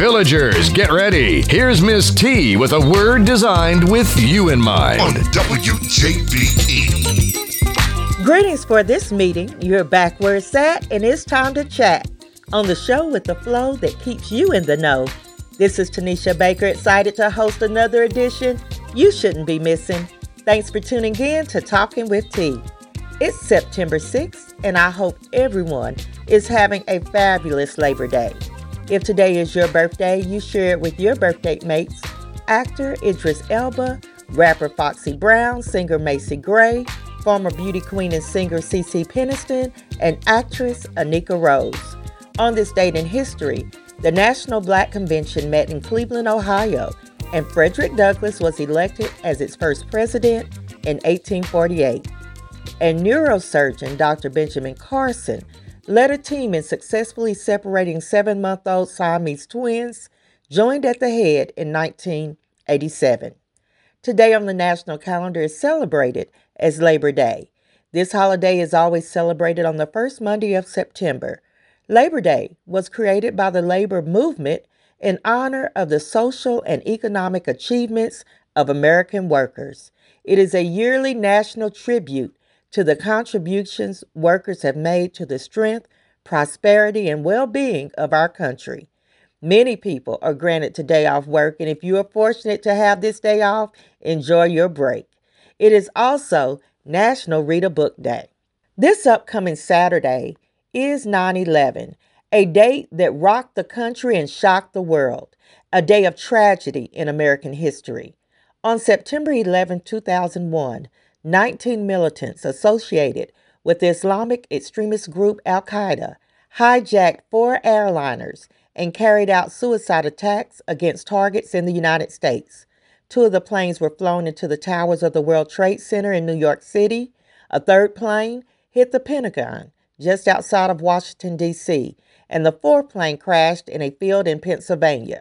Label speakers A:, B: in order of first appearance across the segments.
A: Villagers, get ready. Here's Miss T with a word designed with you in mind.
B: On WJBE.
C: Greetings for this meeting. You're back where it's at, and it's time to chat on the show with the flow that keeps you in the know. This is Tanisha Baker, excited to host another edition you shouldn't be missing. Thanks for tuning in to Talking with T. It's September 6th, and I hope everyone is having a fabulous Labor Day. If today is your birthday, you share it with your birthday mates actor Idris Elba, rapper Foxy Brown, singer Macy Gray, former beauty queen and singer CeCe Peniston, and actress Anika Rose. On this date in history, the National Black Convention met in Cleveland, Ohio, and Frederick Douglass was elected as its first president in 1848. And neurosurgeon Dr. Benjamin Carson led a team in successfully separating seven month old Siamese twins, joined at the head in 1987. Today on the national calendar is celebrated as Labor Day. This holiday is always celebrated on the first Monday of September. Labor Day was created by the labor movement in honor of the social and economic achievements of American workers. It is a yearly national tribute to the contributions workers have made to the strength, prosperity, and well being of our country. Many people are granted today off work, and if you are fortunate to have this day off, enjoy your break. It is also National Read a Book Day. This upcoming Saturday is 9 11, a date that rocked the country and shocked the world, a day of tragedy in American history. On September 11, 2001, 19 militants associated with the Islamic extremist group Al Qaeda hijacked four airliners and carried out suicide attacks against targets in the United States. Two of the planes were flown into the towers of the World Trade Center in New York City. A third plane hit the Pentagon just outside of Washington, D.C., and the fourth plane crashed in a field in Pennsylvania.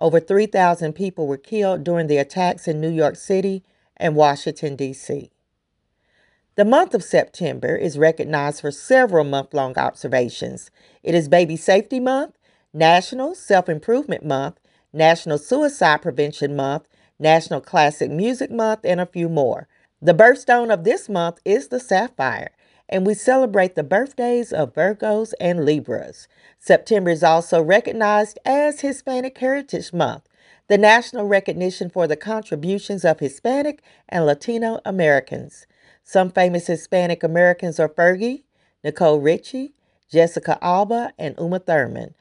C: Over 3,000 people were killed during the attacks in New York City and Washington, D.C. The month of September is recognized for several month long observations. It is Baby Safety Month, National Self Improvement Month, National Suicide Prevention Month, National Classic Music Month, and a few more. The birthstone of this month is the sapphire and we celebrate the birthdays of Virgos and Libras. September is also recognized as Hispanic Heritage Month, the national recognition for the contributions of Hispanic and Latino Americans. Some famous Hispanic Americans are Fergie, Nicole Richie, Jessica Alba, and Uma Thurman.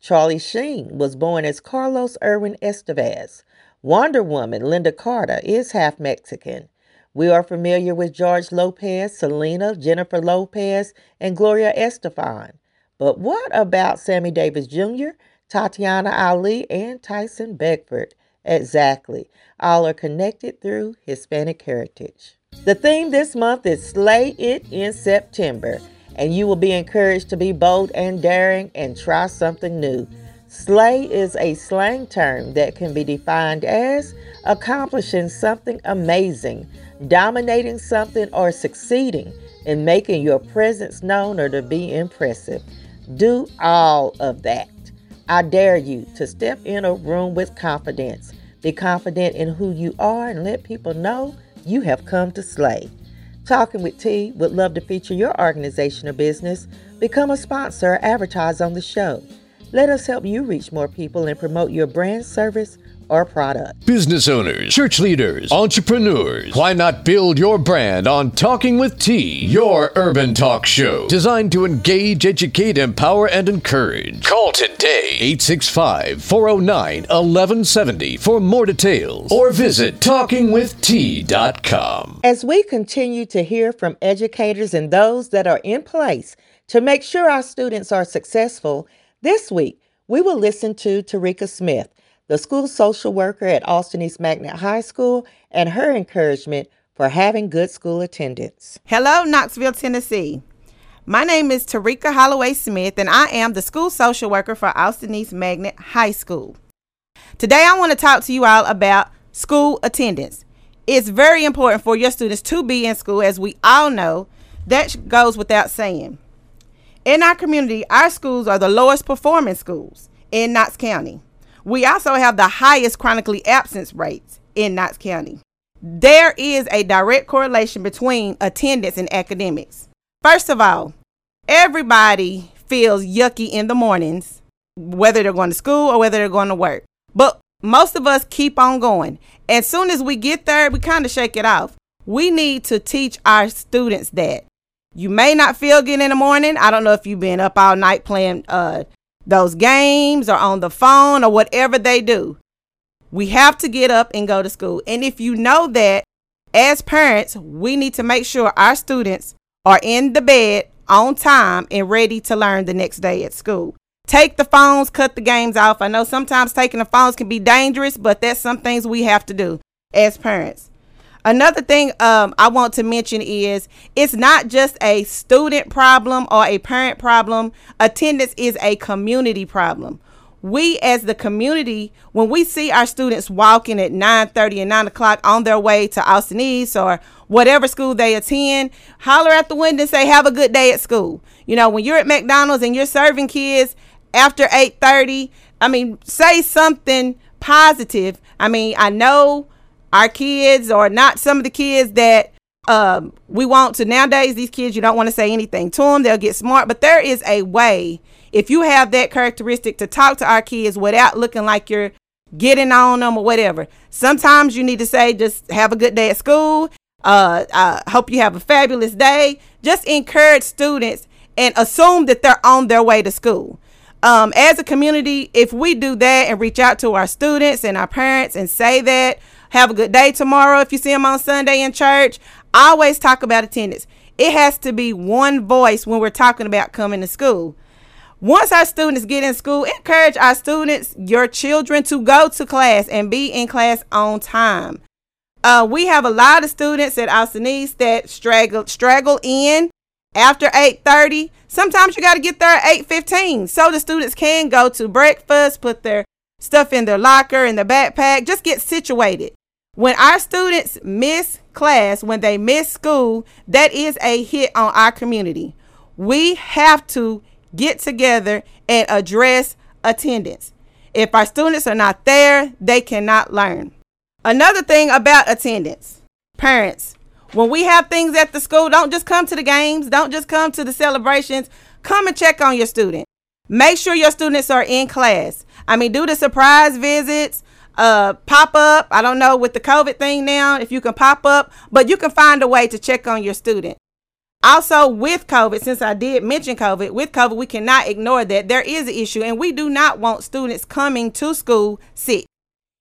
C: Charlie Sheen was born as Carlos Irwin Estevez. Wonder Woman Lynda Carter is half Mexican. We are familiar with George Lopez, Selena, Jennifer Lopez, and Gloria Estefan. But what about Sammy Davis Jr., Tatiana Ali, and Tyson Beckford? Exactly. All are connected through Hispanic heritage. The theme this month is Slay It in September, and you will be encouraged to be bold and daring and try something new. Slay is a slang term that can be defined as accomplishing something amazing dominating something, or succeeding in making your presence known or to be impressive. Do all of that. I dare you to step in a room with confidence. Be confident in who you are and let people know you have come to slay. Talking with T would love to feature your organization or business. Become a sponsor or advertise on the show. Let us help you reach more people and promote your brand, service, or product.
A: Business owners, church leaders, entrepreneurs, why not build your brand on Talking with T, your urban talk show designed to engage, educate, empower, and encourage. Call today 865 409 1170 for more details or visit talkingwitht.com.
C: As we continue to hear from educators and those that are in place to make sure our students are successful, this week we will listen to Tarika Smith the school social worker at Austin East Magnet High School, and her encouragement for having good school attendance.
D: Hello, Knoxville, Tennessee. My name is Tarika Holloway Smith, and I am the school social worker for Austin East Magnet High School. Today, I want to talk to you all about school attendance. It's very important for your students to be in school, as we all know. That goes without saying. In our community, our schools are the lowest performing schools in Knox County. We also have the highest chronically absence rates in Knox County. There is a direct correlation between attendance and academics. First of all, everybody feels yucky in the mornings, whether they're going to school or whether they're going to work. But most of us keep on going. As soon as we get there, we kind of shake it off. We need to teach our students that. You may not feel good in the morning. I don't know if you've been up all night playing uh, those games or on the phone or whatever they do. We have to get up and go to school. And if you know that, as parents, we need to make sure our students are in the bed on time and ready to learn the next day at school. Take the phones, cut the games off. I know sometimes taking the phones can be dangerous, but that's some things we have to do as parents. Another thing um, I want to mention is it's not just a student problem or a parent problem. Attendance is a community problem. We as the community, when we see our students walking at 9 30 and 9 o'clock on their way to Austin East or whatever school they attend, holler at the window and say, have a good day at school. You know, when you're at McDonald's and you're serving kids after 8 30, I mean, say something positive. I mean, I know our kids or not some of the kids that um, we want to. Nowadays these kids you don't want to say anything to them they'll get smart. But there is a way. If you have that characteristic to talk to our kids without looking like you're getting on them or whatever. Sometimes you need to say just have a good day at school. Uh, i hope you have a fabulous day. Just encourage students and assume that they're on their way to school. Um, as a community if we do that and reach out to our students and our parents and say that have a good day tomorrow if you see them on Sunday in church. Always talk about attendance. It has to be one voice when we're talking about coming to school. Once our students get in school, encourage our students, your children, to go to class and be in class on time. Uh, we have a lot of students at Austin East that straggle straggle in after 8:30. Sometimes you got to get there at 8:15 so the students can go to breakfast, put their stuff in their locker in their backpack, just get situated. When our students miss class, when they miss school, that is a hit on our community. We have to get together and address attendance. If our students are not there, they cannot learn. Another thing about attendance parents, when we have things at the school, don't just come to the games, don't just come to the celebrations, come and check on your student. Make sure your students are in class. I mean, do the surprise visits, uh pop up. I don't know with the COVID thing now if you can pop up, but you can find a way to check on your student. Also, with COVID, since I did mention COVID, with COVID, we cannot ignore that there is an issue, and we do not want students coming to school sick.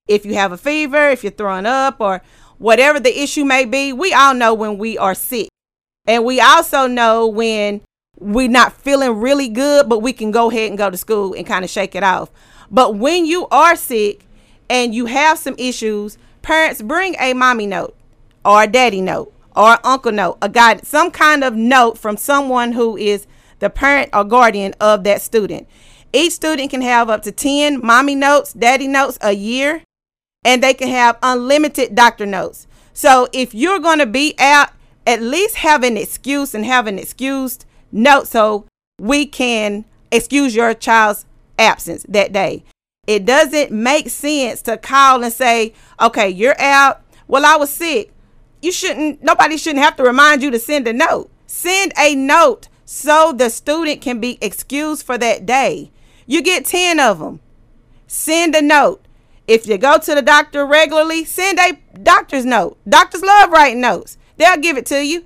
D: If you have a fever, if you're throwing up, or whatever the issue may be, we all know when we are sick. And we also know when we're not feeling really good, but we can go ahead and go to school and kind of shake it off. But when you are sick, and you have some issues, parents bring a mommy note or a daddy note or an uncle note, a guide, some kind of note from someone who is the parent or guardian of that student. Each student can have up to 10 mommy notes, daddy notes a year, and they can have unlimited doctor notes. So if you're going to be out, at least have an excuse and have an excused note so we can excuse your child's absence that day. It doesn't make sense to call and say, okay, you're out. Well, I was sick. You shouldn't, nobody shouldn't have to remind you to send a note. Send a note so the student can be excused for that day. You get 10 of them. Send a note. If you go to the doctor regularly, send a doctor's note. Doctors love writing notes, they'll give it to you.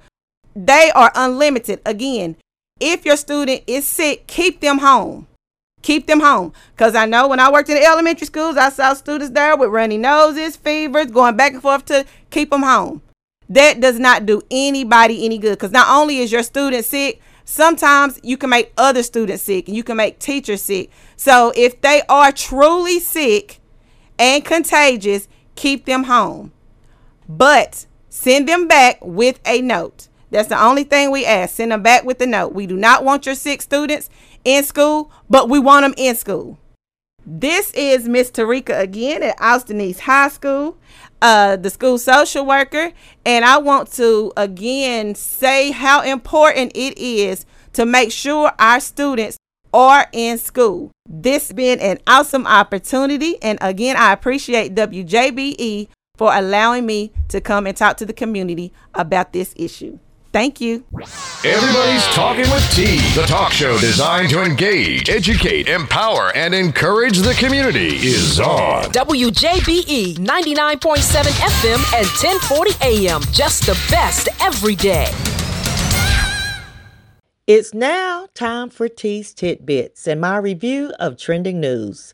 D: They are unlimited. Again, if your student is sick, keep them home. Keep them home. Because I know when I worked in elementary schools, I saw students there with runny noses, fevers, going back and forth to keep them home. That does not do anybody any good. Because not only is your student sick, sometimes you can make other students sick and you can make teachers sick. So if they are truly sick and contagious, keep them home. But send them back with a note. That's the only thing we ask. Send them back with a note. We do not want your sick students in school, but we want them in school. This is Miss Tarika again at Austin East High School, uh, the school social worker, and I want to again say how important it is to make sure our students are in school. This has been an awesome opportunity. And again, I appreciate WJBE for allowing me to come and talk to the community about this issue. Thank you.
A: Everybody's Talking with T, the talk show designed to engage, educate, empower, and encourage the community, is on.
B: WJBE 99.7 FM and 1040 AM. Just the best every day.
C: It's now time for T's Tidbits and my review of trending news.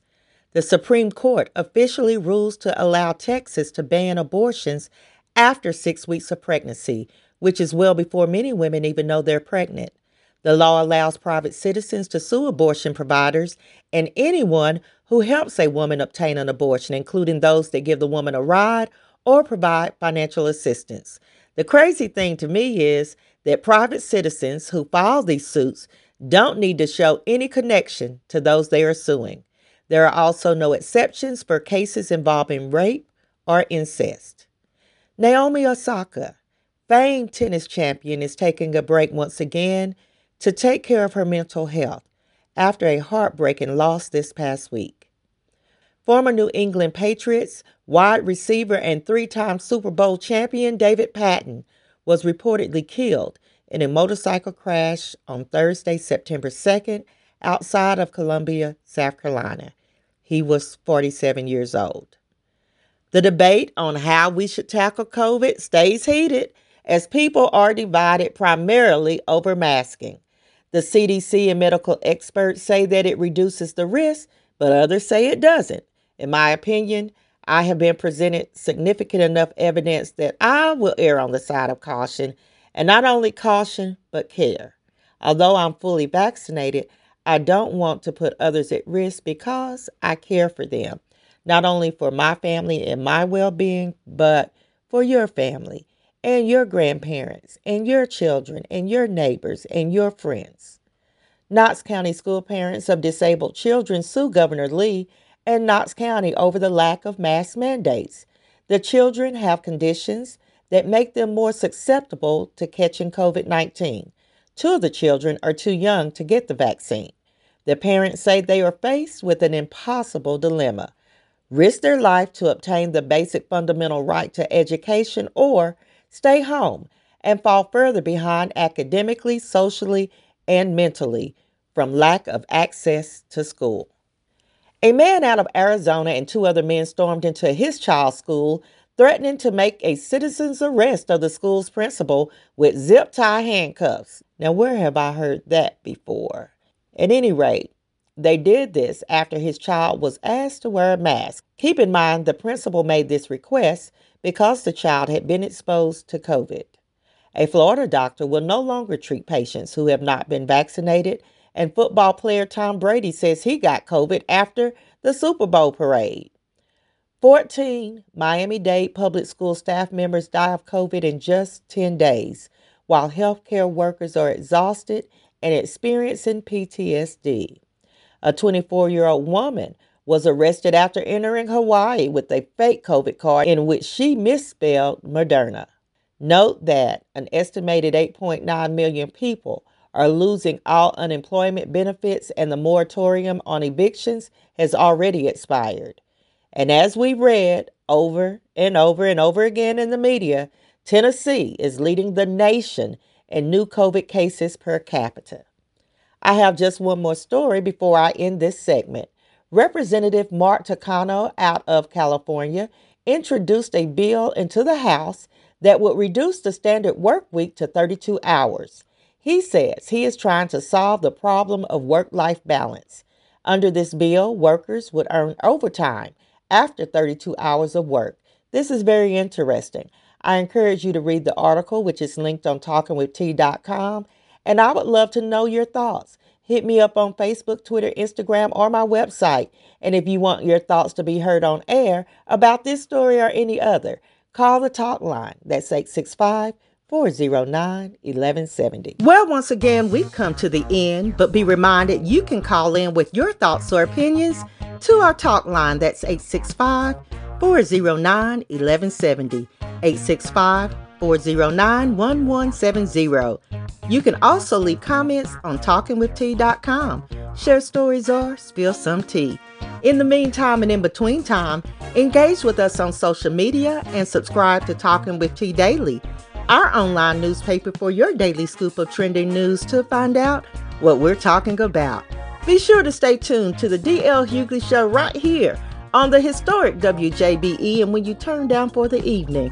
C: The Supreme Court officially rules to allow Texas to ban abortions after six weeks of pregnancy, which is well before many women even know they're pregnant. The law allows private citizens to sue abortion providers and anyone who helps a woman obtain an abortion, including those that give the woman a ride or provide financial assistance. The crazy thing to me is that private citizens who file these suits don't need to show any connection to those they are suing. There are also no exceptions for cases involving rape or incest. Naomi Osaka, famed tennis champion, is taking a break once again to take care of her mental health after a heartbreaking loss this past week. Former New England Patriots wide receiver and three time Super Bowl champion David Patten was reportedly killed in a motorcycle crash on Thursday, September 2nd, outside of Columbia, South Carolina. He was 47 years old. The debate on how we should tackle COVID stays heated as people are divided primarily over masking. The CDC and medical experts say that it reduces the risk, but others say it doesn't. In my opinion, I have been presented significant enough evidence that I will err on the side of caution, and not only caution, but care. Although I'm fully vaccinated, I don't want to put others at risk because I care for them, not only for my family and my well being, but for your family and your grandparents and your children and your neighbors and your friends. Knox County school parents of disabled children sue Governor Lee and Knox County over the lack of mask mandates. The children have conditions that make them more susceptible to catching COVID 19. Two of the children are too young to get the vaccine. The parents say they are faced with an impossible dilemma risk their life to obtain the basic fundamental right to education or stay home and fall further behind academically, socially, and mentally from lack of access to school. A man out of Arizona and two other men stormed into his child's school, threatening to make a citizen's arrest of the school's principal with zip tie handcuffs. Now, where have I heard that before? At any rate, they did this after his child was asked to wear a mask. Keep in mind, the principal made this request because the child had been exposed to COVID. A Florida doctor will no longer treat patients who have not been vaccinated and football player Tom Brady says he got COVID after the Super Bowl parade. 14 Miami Dade public school staff members die of COVID in just 10 days, while healthcare workers are exhausted and experiencing PTSD. A 24 year old woman was arrested after entering Hawaii with a fake COVID card in which she misspelled Moderna. Note that an estimated 8.9 million people are losing all unemployment benefits and the moratorium on evictions has already expired. And as we read over and over and over again in the media, Tennessee is leading the nation in new COVID cases per capita. I have just one more story before I end this segment. Representative Mark Takano out of California introduced a bill into the House that would reduce the standard work week to 32 hours. He says he is trying to solve the problem of work life balance. Under this bill, workers would earn overtime after 32 hours of work. This is very interesting. I encourage you to read the article, which is linked on talkingwitht.com, and I would love to know your thoughts. Hit me up on Facebook, Twitter, Instagram, or my website. And if you want your thoughts to be heard on air about this story or any other, call the talk line. That's 865 409 1170. Well, once again, we've come to the end, but be reminded you can call in with your thoughts or opinions to our talk line. That's 865 409 1170. 865 409 1170. You can also leave comments on talkingwitht.com share stories, or spill some tea. In the meantime and in between time, engage with us on social media and subscribe to Talking with T Daily, our online newspaper for your daily scoop of trending news to find out what we're talking about. Be sure to stay tuned to the DL Hughley Show right here on the historic WJBE and when you turn down for the evening.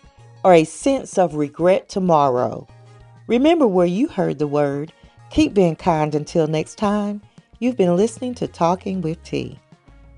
C: or a sense of regret tomorrow. Remember where you heard the word. Keep being kind until next time. You've been listening to Talking with T.